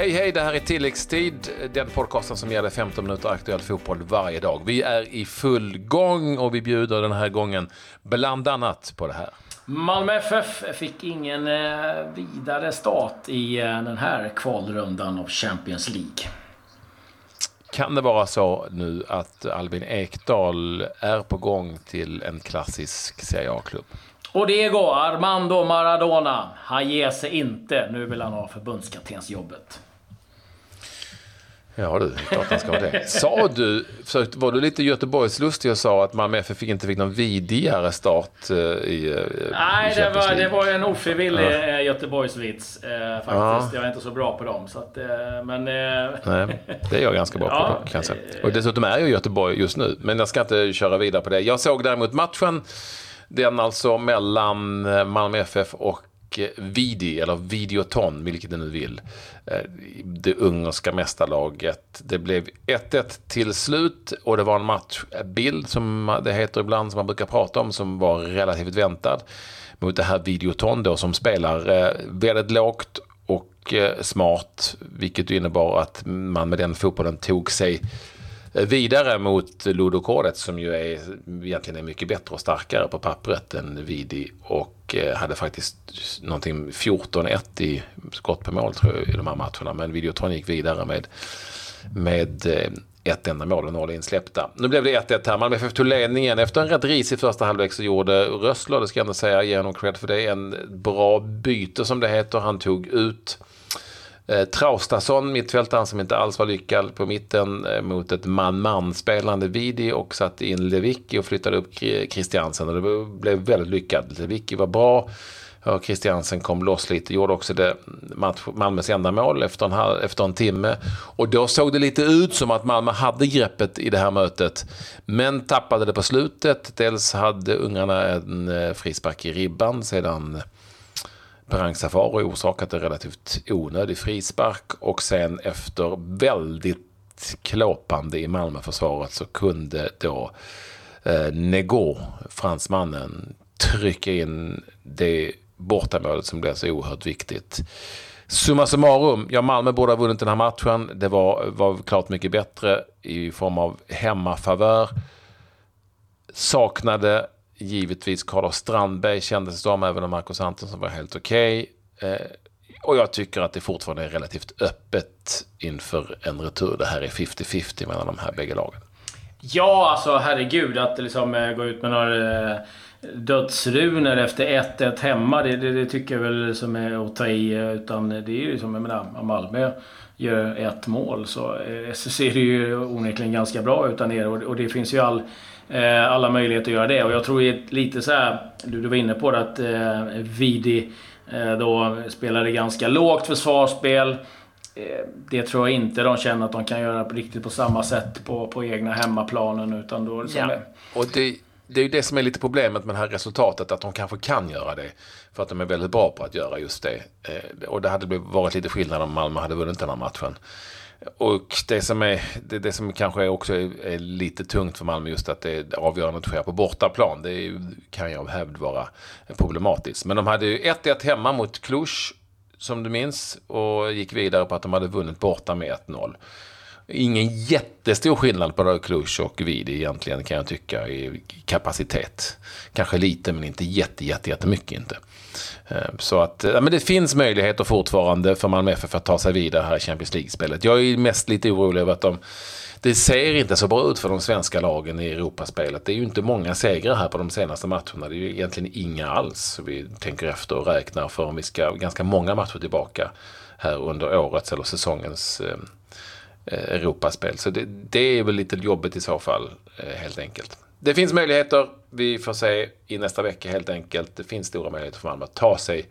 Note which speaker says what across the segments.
Speaker 1: Hej, hej, det här är Tilläggstid, den podcasten som dig 15 minuter aktuell fotboll varje dag. Vi är i full gång och vi bjuder den här gången bland annat på det här.
Speaker 2: Malmö FF fick ingen eh, vidare start i eh, den här kvalrundan av Champions League.
Speaker 1: Kan det vara så nu att Albin Ekdal är på gång till en klassisk Serie A-klubb?
Speaker 2: Och det går Armando Maradona. Han ger sig inte. Nu vill han ha förbundskaptensjobbet.
Speaker 1: Ja du, klart han ska ha det. Sa du, var du lite Göteborgslustig och sa att Malmö FF inte fick någon vidigare start eh, i
Speaker 2: eh, Nej, i det, var, det var en ofrivillig ja. Eh, Göteborgsvits eh, faktiskt. Ja. Jag är inte så bra på dem. Så att, eh, men, eh...
Speaker 1: Nej, det är jag ganska bra på ja. kan jag säga. Och dessutom är jag i Göteborg just nu. Men jag ska inte köra vidare på det. Jag såg däremot matchen. Den alltså mellan Malmö FF och Eh, Vidi, eller Videoton, vilket du nu vill. Eh, det ungerska mästarlaget. Det blev 1-1 till slut och det var en matchbild som det heter ibland, som man brukar prata om, som var relativt väntad. Mot det här Videoton då som spelar eh, väldigt lågt och smart, vilket innebar att man med den fotbollen tog sig Eh, vidare mot Ludokoret som ju är, egentligen är mycket bättre och starkare på pappret än Vidi och eh, hade faktiskt någonting 14-1 i skott på mål tror jag i de här matcherna. Men Videotron gick vidare med, med eh, ett enda mål och noll insläppta. Nu blev det 1-1 här. Malmö FF tog ledningen efter en rätt risig första halvlek så gjorde Rössler, det ska jag ändå säga, ge honom cred för det, en bra byte som det heter. Han tog ut Eh, Traustason, mittfältaren som inte alls var lyckad på mitten eh, mot ett man-man spelande Vidi och satte in Lewicki och flyttade upp Christiansen och det blev väldigt lyckat. Lewicki var bra. och Christiansen kom loss lite, gjorde också det match, Malmös enda mål efter en, efter en timme. Och då såg det lite ut som att Malmö hade greppet i det här mötet. Men tappade det på slutet. Dels hade ungarna en eh, frispark i ribban sedan Perang Safari orsakat en relativt onödig frispark och sen efter väldigt klåpande i Malmöförsvaret så kunde då eh, Nego, fransmannen, trycka in det bortamålet som blev så oerhört viktigt. Summa summarum, ja Malmö borde ha vunnit den här matchen. Det var, var klart mycket bättre i form av hemmafavör. Saknade givetvis Carlos Strandberg kändes det som, även om Marcus Antonsson var helt okej. Okay. Eh, och jag tycker att det fortfarande är relativt öppet inför en retur. Det här är 50-50 mellan de här bägge lagen.
Speaker 2: Ja, alltså herregud att liksom äh, gå ut med några äh, dödsrunor efter 1-1 hemma. Det, det, det, tycker jag väl som är att ta i. Eh, utan det är ju som, jag menar, Malmö gör ett mål så, äh, så ser det ju onekligen ganska bra ut där nere. Och, och det finns ju all alla möjligheter att göra det. Och jag tror lite så här, du, du var inne på det, att eh, Vidi eh, då spelade ganska lågt försvarsspel. Eh, det tror jag inte de känner att de kan göra på riktigt på samma sätt på, på egna hemmaplanen. Utan då liksom
Speaker 1: ja. det. Och det, det är ju det som är lite problemet med det här resultatet, att de kanske kan göra det. För att de är väldigt bra på att göra just det. Eh, och det hade varit lite skillnad om Malmö hade vunnit den här matchen. Och det som, är, det, det som kanske också är, är, lite tungt för Malmö just att det avgörandet sker på bortaplan. Det är, kan ju av hävd vara problematiskt. Men de hade ju 1-1 hemma mot Cluj, som du minns, och gick vidare på att de hade vunnit borta med 1-0. Ingen jättestor skillnad på Cluj och Vidi egentligen kan jag tycka i kapacitet. Kanske lite men inte jätte, jätte, jättemycket inte. Eh, så att ja, men det finns möjligheter fortfarande för Malmö FF att ta sig vidare här i Champions League-spelet. Jag är mest lite orolig över att de det ser inte så bra ut för de svenska lagen i Europaspelet. Det är ju inte många segrar här på de senaste matcherna. Det är ju egentligen inga alls. Vi tänker efter och räknar för om vi ska ganska många matcher tillbaka här under årets eller säsongens eh Europaspel. Så det, det, är väl lite jobbigt i så fall eh, helt enkelt. Det finns möjligheter. Vi får se i nästa vecka helt enkelt. Det finns stora möjligheter för Malmö att ta sig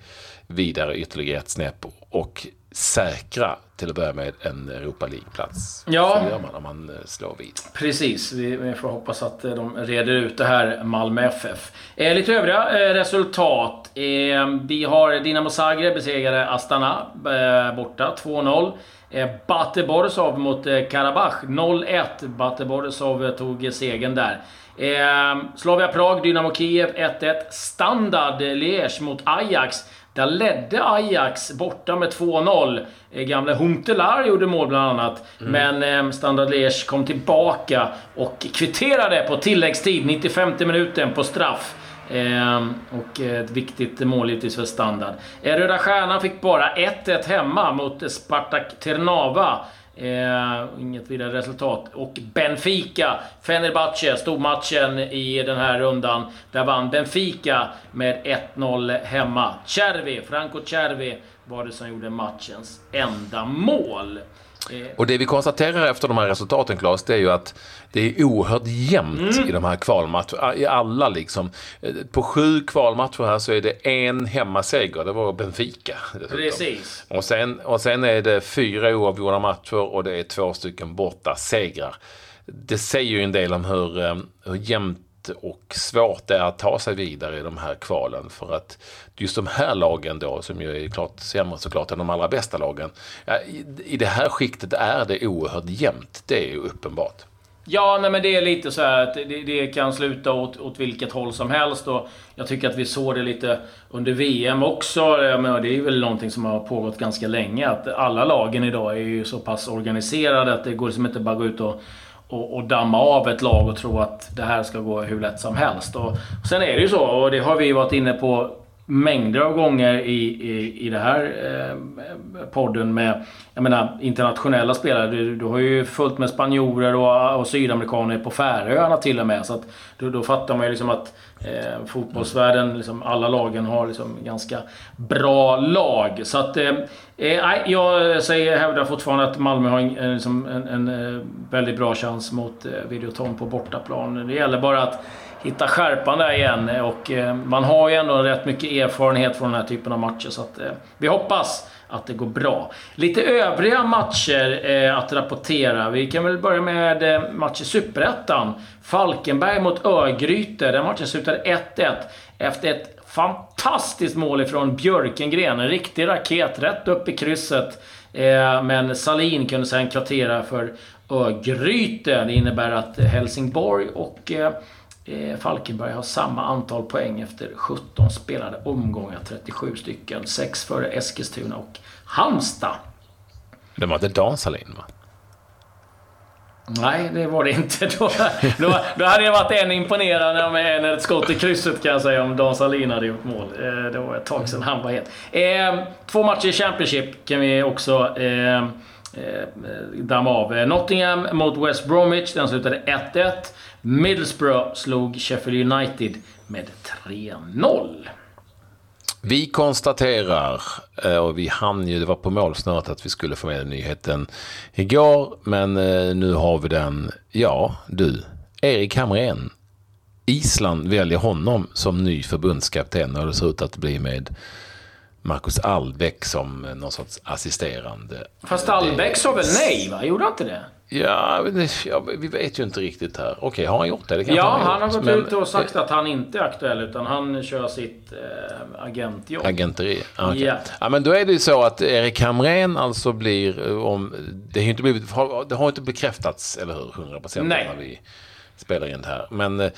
Speaker 1: vidare ytterligare ett snäpp och säkra till att börja med en Europa League-plats. Ja. Så gör man om man eh, slår vid.
Speaker 2: Precis. Vi, får hoppas att eh, de reder ut det här, Malmö FF. Eh, lite övriga eh, resultat. Eh, vi har Dinamo Zagreb besegrade Astana eh, borta, 2-0. Eh, Bate Borisov mot eh, Karabach, 0-1. Bate Borisov tog segern där. Eh, Slavia Prag, Dynamo Kiev 1-1. Standard Liège mot Ajax. Där ledde Ajax borta med 2-0. Eh, gamle Huntelaar gjorde mål bland annat. Mm. Men Standard Liège kom tillbaka och kvitterade på tilläggstid, 95 minuten, på straff. Ehm, och ett viktigt mål givetvis för Standard. Röda Stjärnan fick bara 1-1 hemma mot Spartak Ternava. Eh, inget vidare resultat. Och Benfica, Fenerbahce, stormatchen i den här rundan. Där vann Benfica med 1-0 hemma. Cervi, Franco Cervi var det som gjorde matchens enda mål.
Speaker 1: Och det vi konstaterar efter de här resultaten, Claes, det är ju att det är oerhört jämnt mm. i de här kvalmatcherna. I alla liksom. På sju kvalmatcher här så är det en hemmaseger. Det var Benfica.
Speaker 2: Precis.
Speaker 1: Och sen, och sen är det fyra oavgjorda matcher och det är två stycken borta segrar. Det säger ju en del om hur, eh, hur jämnt och svårt det är att ta sig vidare i de här kvalen. För att just de här lagen då, som ju är klart sämre såklart än de allra bästa lagen. I, det här skiktet är det oerhört jämnt. Det är ju uppenbart.
Speaker 2: Ja, nej, men det är lite så att det, det, kan sluta åt, åt vilket håll som helst. Och jag tycker att vi såg det lite under VM också. Men det är väl någonting som har pågått ganska länge. Att alla lagen idag är ju så pass organiserade att det går liksom inte bara att gå ut och och, och, damma av ett lag och tro att det här ska gå hur lätt som helst. Och, och sen är det ju så, och det har vi varit inne på mängder av gånger i, i, i det här eh, podden med jag menar, internationella spelare. Du, du har ju fullt med spanjorer och, och sydamerikaner på Färöarna till och med. Så att, då, då fattar man ju liksom att eh, fotbollsvärlden, liksom, alla lagen har liksom ganska bra lag. Så att... Eh, eh jag säger, hävdar fortfarande att Malmö har en, en, liksom en, en eh, väldigt bra chans mot eh, Videoton på bortaplan. Det gäller bara att hitta skärpan där igen. Och eh, man har ju ändå rätt mycket erfarenhet från den här typen av matcher. Så att, eh, vi hoppas att det går bra. Lite övriga matcher eh, att rapportera. Vi kan väl börja med eh, match i Superettan. Falkenberg mot Örgryte. Den matchen slutade 1-1 efter ett fantastiskt mål ifrån Björkengren. En riktig raket rätt upp i krysset. Eh, men Salin kunde sen kvartera för Örgryte. Det innebär att Helsingborg och eh, Falkenberg har samma antal poäng efter 17 spelade omgångar, 37 stycken. 6 före Eskilstuna och Halmstad.
Speaker 1: Det var inte Dan Salin va?
Speaker 2: Nej, det var det inte. Då, då, då hade det varit en imponerande med ett skott i krysset kan jag säga om Dan Salin hade gjort mål. Eh, det var ett tag sedan han var het. Eh, två matcher i Championship kan vi också eh, eh, Eh, damma av. Eh, Nottingham mot West Bromwich. Den slutade 1-1. Middlesbrough slog Sheffield United med 3-0.
Speaker 1: Vi konstaterar, eh, och vi hann ju, det var på målsnöret att vi skulle få med nyheten igår, men nu har vi den. Ja, du, Erik Hamrén. Island väljer honom som ny förbundskapten och det ser ut att bli med Marcus Albeck som någon sorts assisterande.
Speaker 2: Fast Albeck sa väl nej, va? Gjorde han inte det?
Speaker 1: Ja, vi vet ju inte riktigt här. Okej, har han gjort det? det
Speaker 2: ja, han, han har gått men, ut och sagt att han inte är aktuell utan han kör sitt äh, agentjobb.
Speaker 1: Agenteri? Okay. Ja. ja. men då är det ju så att Erik Hamrén alltså blir, eh, om, det, har inte blivit, det har inte bekräftats, eller hur? 100 procent när vi spelar in det här. Men eh,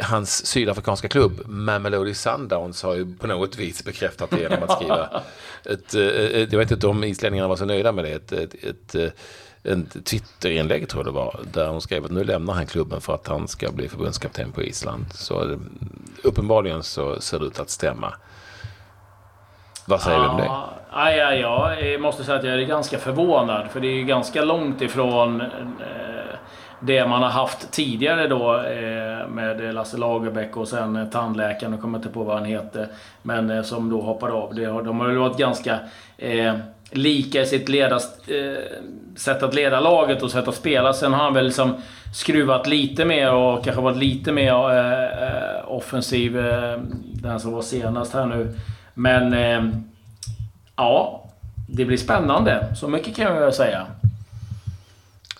Speaker 1: hans sydafrikanska klubb Mamelodi Sundowns har ju på något vis bekräftat det genom att skriva ett, eh, jag vet inte om islänningarna var så nöjda med det, ett, ett, ett eh, en Twitterinlägg tror jag det var, där hon skrev att nu lämnar han klubben för att han ska bli förbundskapten på Island. Så eh, uppenbarligen så ser det ut att stämma. Vad säger du om det?
Speaker 2: Ja, ja, ja, jag måste säga att jag är ganska förvånad. För det är ju ganska långt ifrån eh, det man har haft tidigare då eh, med Lasse Lagerbäck och sen eh, tandläkaren, jag kommer inte på vad han heter. Men eh, som då hoppade av. De har ju varit ganska lika i sitt ledast, sätt att leda laget och sätt att spela. Sen har han väl liksom skruvat lite mer och kanske varit lite mer offensiv. Den som var senast här nu. Men ja, det blir spännande. Så mycket kan jag säga.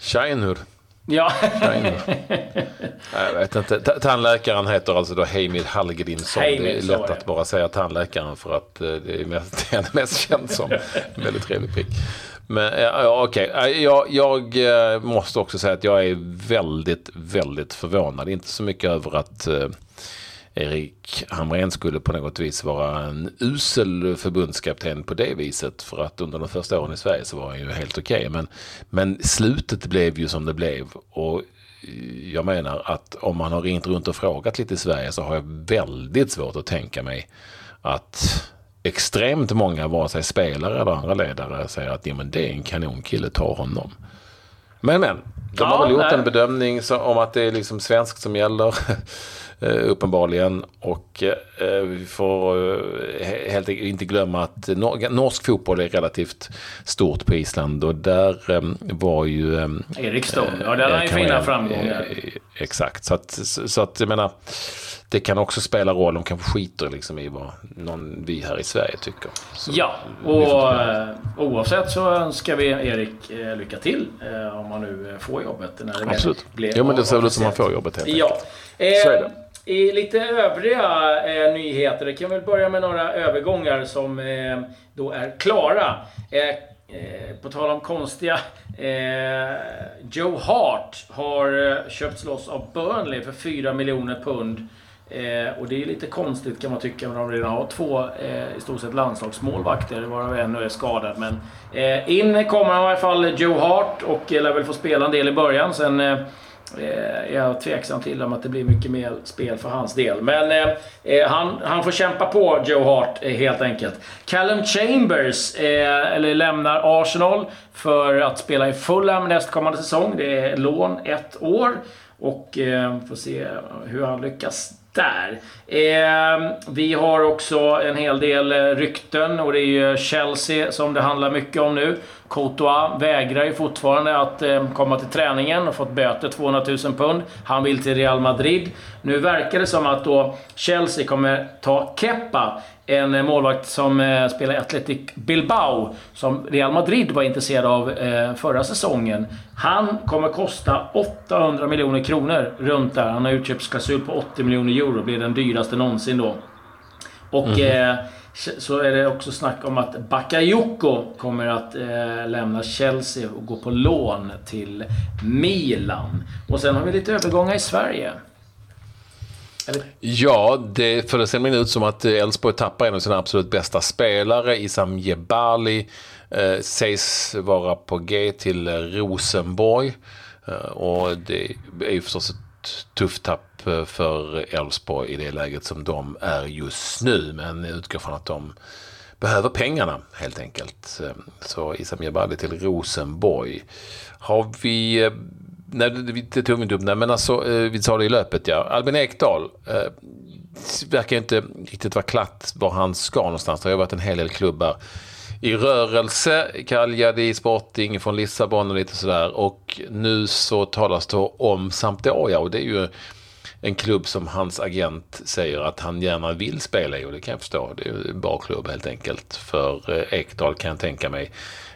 Speaker 1: Scheinur.
Speaker 2: Ja.
Speaker 1: jag vet inte. Tandläkaren heter alltså då Heimir Hallgrímsson. Det är lätt att bara säga tandläkaren för att eh, det är mest, det är mest känd som. En väldigt trevlig prick. Men ja, okej, okay. jag, jag, eh, måste också säga att jag är väldigt, väldigt förvånad. Inte så mycket över att Erik Hamrén skulle på något vis vara en usel förbundskapten på det viset. För att under de första åren i Sverige så var han ju helt okej. Okay. Men, men slutet blev ju som det blev. Och jag menar att om man har ringt runt och frågat lite i Sverige så har jag väldigt svårt att tänka mig att extremt många, vare sig spelare eller andra ledare, säger att ja, men det är en kanonkille, ta honom. Men men, de har väl gjort nej. en bedömning om att det är liksom svenskt som gäller. Eh, uppenbarligen. Och eh, vi får eh, helt enkelt inte glömma att norsk fotboll är relativt stort på Island. Och där var ju...
Speaker 2: Erik Stone, ja där har ju fina framgångar.
Speaker 1: Exakt, så att, så att jag menar det kan också spela roll. De kanske skiter liksom i vad någon vi här i Sverige tycker.
Speaker 2: Så ja, och oavsett så önskar vi Erik lycka till om han nu får jobbet. När det
Speaker 1: Absolut. ja, men det ser väl ut som han får jobbet helt
Speaker 2: ja. enkelt. Så är det. I lite övriga eh, nyheter, kan väl börja med några övergångar som eh, då är klara. Eh, på tal om konstiga. Joe Hart har köpts loss av Burnley för 4 miljoner pund. Eh, och det är lite konstigt kan man tycka, när de redan har två eh, i stort sett landslagsmålvakter, varav en nu är skadad. Men eh, in kommer han i alla fall, Joe Hart, och lär väl få spela en del i början. Sen eh, är jag tveksam till om att det blir mycket mer spel för hans del. Men eh, eh han, han får kämpa på, Joe Hart, eh, helt enkelt. Callum Chambers, eller lämnar Arsenal för att spela i Fulham nästkommande säsong. Det är lån ett år. Och eh, får se hur han lyckas där. Eh, vi har också en hel del eh, rykten och det är ju Chelsea som det handlar mycket om nu. Courtois vägrar ju fortfarande att eh, komma till träningen och fått böter 200 000 pund. Han vill till Real Madrid. Nu verkar det som att då Chelsea kommer ta Kepa en eh, målvakt som eh, spelar i Athletic Bilbao, som Real Madrid var intresserad av eh, förra säsongen. Han kommer kosta 800 miljoner kronor runt där. Han har utköpsklausul på 80 miljoner euro. Blir den dyraste någonsin då. Och mm. eh, så är det också snack om att Bakayoko kommer att eh, lämna Chelsea och gå på lån till Milan. Och sen har vi lite övergångar i Sverige.
Speaker 1: Eller? Ja, det, för det ser ut som att Elfsborg tappar en av sina absolut bästa spelare. Isam Jebali eh, sägs vara på G till Rosenborg. Eh, och det är ju förstås ett tufft tapp eh, för Elfsborg i det läget som de är just nu. Men jag utgår från att de behöver pengarna helt enkelt. Ehm, så Isam Jebali till Rosenborg. Har vi eh, Nej, det tog vi inte upp. Nej, men alltså, eh, vi sa det i löpet, ja. Albin Ekdal eh, verkar inte riktigt vara klart var han ska någonstans. Det har varit en hel del klubbar i rörelse. Cagliari Sporting från Lissabon och lite sådär. Och nu så talas det om Sampdoria och det är ju en klubb som hans agent säger att han gärna vill spela i och det kan jag förstå. Det är en bra klubb helt enkelt för eh, Ekdal kan jag tänka mig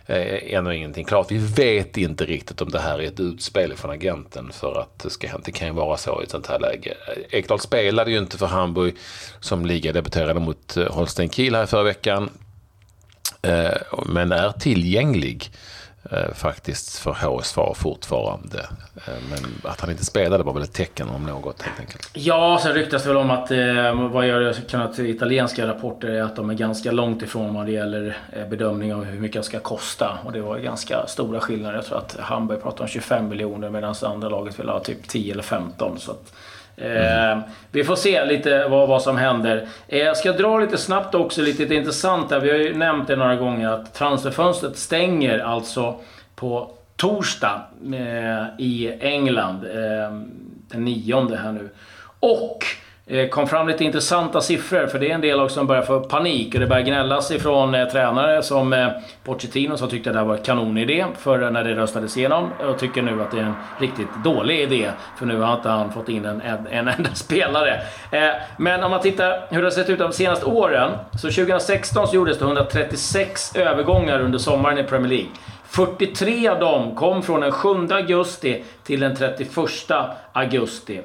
Speaker 1: eh, ännu ingenting klart. Vi vet inte riktigt om det här är ett utspel från agenten för att det, ska, det kan ju vara så i ett sånt här läge. Ekdal spelade ju inte för Hamburg som ligadebuterade mot eh, Holstein Kiel här förra veckan. Men är tillgänglig Eh, faktiskt för HSV fortfarande. Eh, men att han inte spelade var väl ett tecken om något helt enkelt.
Speaker 2: Ja, sen ryktas det väl om att eh, vad jag kunnat italienska rapporter är att de är ganska långt ifrån vad det gäller bedömning av hur mycket det ska kosta. Och det var ganska stora skillnader. Jag tror att Hamburg pratar om 25 miljoner medan andra laget vill ha typ 10 eller 15. Så att, Mm. vi får se lite vad, vad som händer. Eh, jag ska dra lite snabbt också, lite intressant där. Vi har ju nämnt det några gånger att transferfönstret stänger alltså på torsdag eh, i England. Eh, den nionde här nu. Och Eh, kom fram lite intressanta siffror, för det är en del också som börjar få panik. Och det börjar gnällas ifrån eh, tränare som eh, Pochettino som tyckte att det här var en kanonidé för eh, när det röstades igenom. Och tycker nu att det är en riktigt dålig idé, för nu har inte han fått in en, en, en enda spelare. Eh, men om man tittar hur det har sett ut de senaste åren. Så 2016 så gjordes det 136 övergångar under sommaren i Premier League. 43 av dem kom från den 7 augusti till den 31 augusti.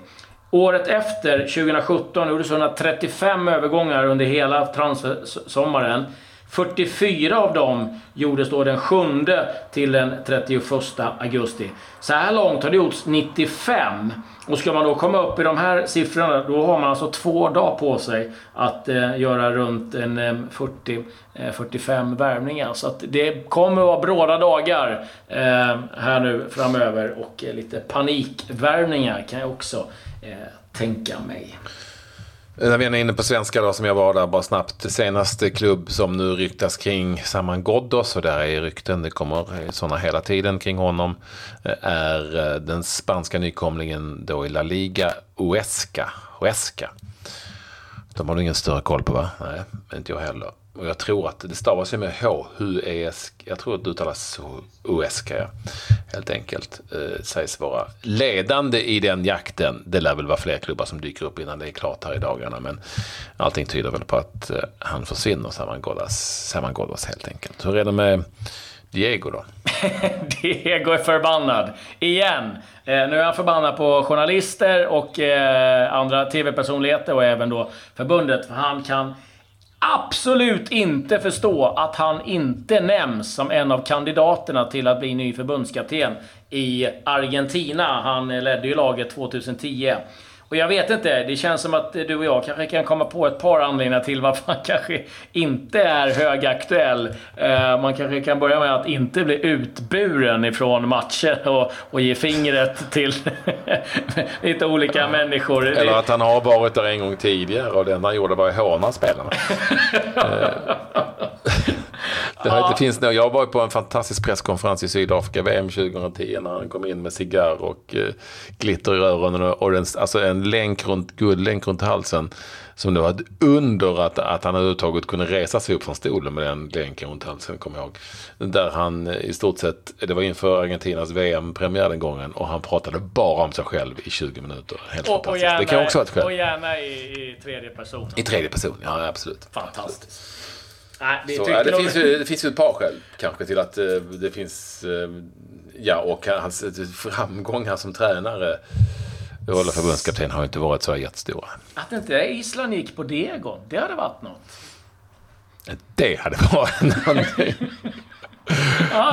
Speaker 2: Året efter, 2017, gjordes 135 övergångar under hela transfersommaren. 44 av dem gjordes då den 7 till den 31 augusti. Så här långt har det gjorts 95. Och ska man då komma upp i de här siffrorna, då har man alltså två dagar på sig att eh, göra runt en eh, 40, eh, 45 värvningar. Så att det kommer att vara bråda dagar eh, här nu framöver och eh, lite panikvärvningar kan jag också Eh, tänka mig.
Speaker 1: Eh, när vi är inne på svenska då, som jag var där bara snabbt. Senaste klubb som nu ryktas kring Saman Ghoddos, och där är rykten, det kommer sådana hela tiden kring honom, eh, är den spanska nykomlingen då i La Liga, Huesca. Huesca. De har du ingen större koll på va? Nej, inte jag heller. Och jag tror att det stavas ju med H. Huesk. Jag tror att det uttalas Uesk. Helt enkelt. Eh, sägs vara ledande i den jakten. Det lär väl vara fler klubbar som dyker upp innan det är klart här i dagarna. Men allting tyder väl på att eh, han försvinner, Saman Ghoddos helt enkelt. Hur är det med Diego då?
Speaker 2: Diego är förbannad. Igen. Eh, nu är han förbannad på journalister och eh, andra tv-personligheter och även då förbundet. För han kan absolut inte förstå att han inte nämns som en av kandidaterna till att bli ny förbundskapten i Argentina. Han ledde ju laget 2010. Och jag vet inte, det känns som att du och jag kanske kan komma på ett par anledningar till varför han kanske inte är högaktuell. Uh, man kanske kan börja med att inte bli utburen ifrån matcher och, och ge fingret till lite olika människor.
Speaker 1: Eller att han har varit där en gång tidigare och det enda han gjorde var att håna spelarna. Det, här, det finns, jag var på en fantastisk presskonferens i Sydafrika, VM 2010, när han kom in med cigarr och eh, glitter i öronen och en, alltså en länk runt, guldlänk runt halsen. Som det var ett under att, att han överhuvudtaget kunde resa sig upp från stolen med den länken runt halsen, kommer jag ihåg. Där han eh, i stort sett, det var inför Argentinas VM-premiär den gången och han pratade bara om sig själv i 20 minuter. Helt och, fantastiskt. Och gärna,
Speaker 2: det kan också vara ett skäl. Och gärna i, i tredje person.
Speaker 1: I tredje person, ja absolut.
Speaker 2: Fantastiskt.
Speaker 1: Nej, det, så, det, finns ju, det finns ju ett par skäl kanske till att uh, det finns, uh, ja och hans framgångar som tränare Hålla förbundskapten har ju inte varit så jättestora.
Speaker 2: Att inte Island gick på Degon, det hade varit något.
Speaker 1: Det hade varit någonting.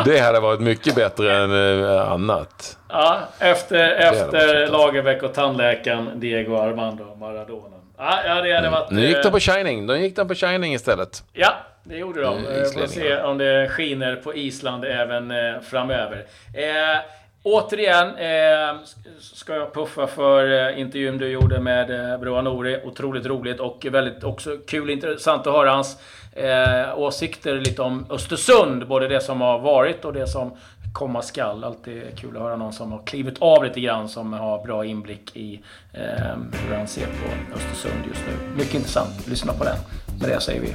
Speaker 1: Det hade varit mycket bättre än annat.
Speaker 2: Ja, efter, efter Lagerbäck och tandläkaren Diego Armando Maradona. Ja, ja det hade mm. varit...
Speaker 1: Nu gick de på Shining. De gick de på Shining istället.
Speaker 2: Ja, det gjorde de. Vi eh, får se om det skiner på Island även eh, framöver. Eh, återigen eh, ska jag puffa för eh, intervjun du gjorde med eh, Broa Nouri. Otroligt roligt och väldigt också kul intressant att höra hans eh, åsikter lite om Östersund. Både det som har varit och det som komma skall. Alltid kul att höra någon som har klivit av lite grann, som har bra inblick i eh, hur han ser på Östersund just nu. Mycket intressant. Lyssna på den. Med det säger vi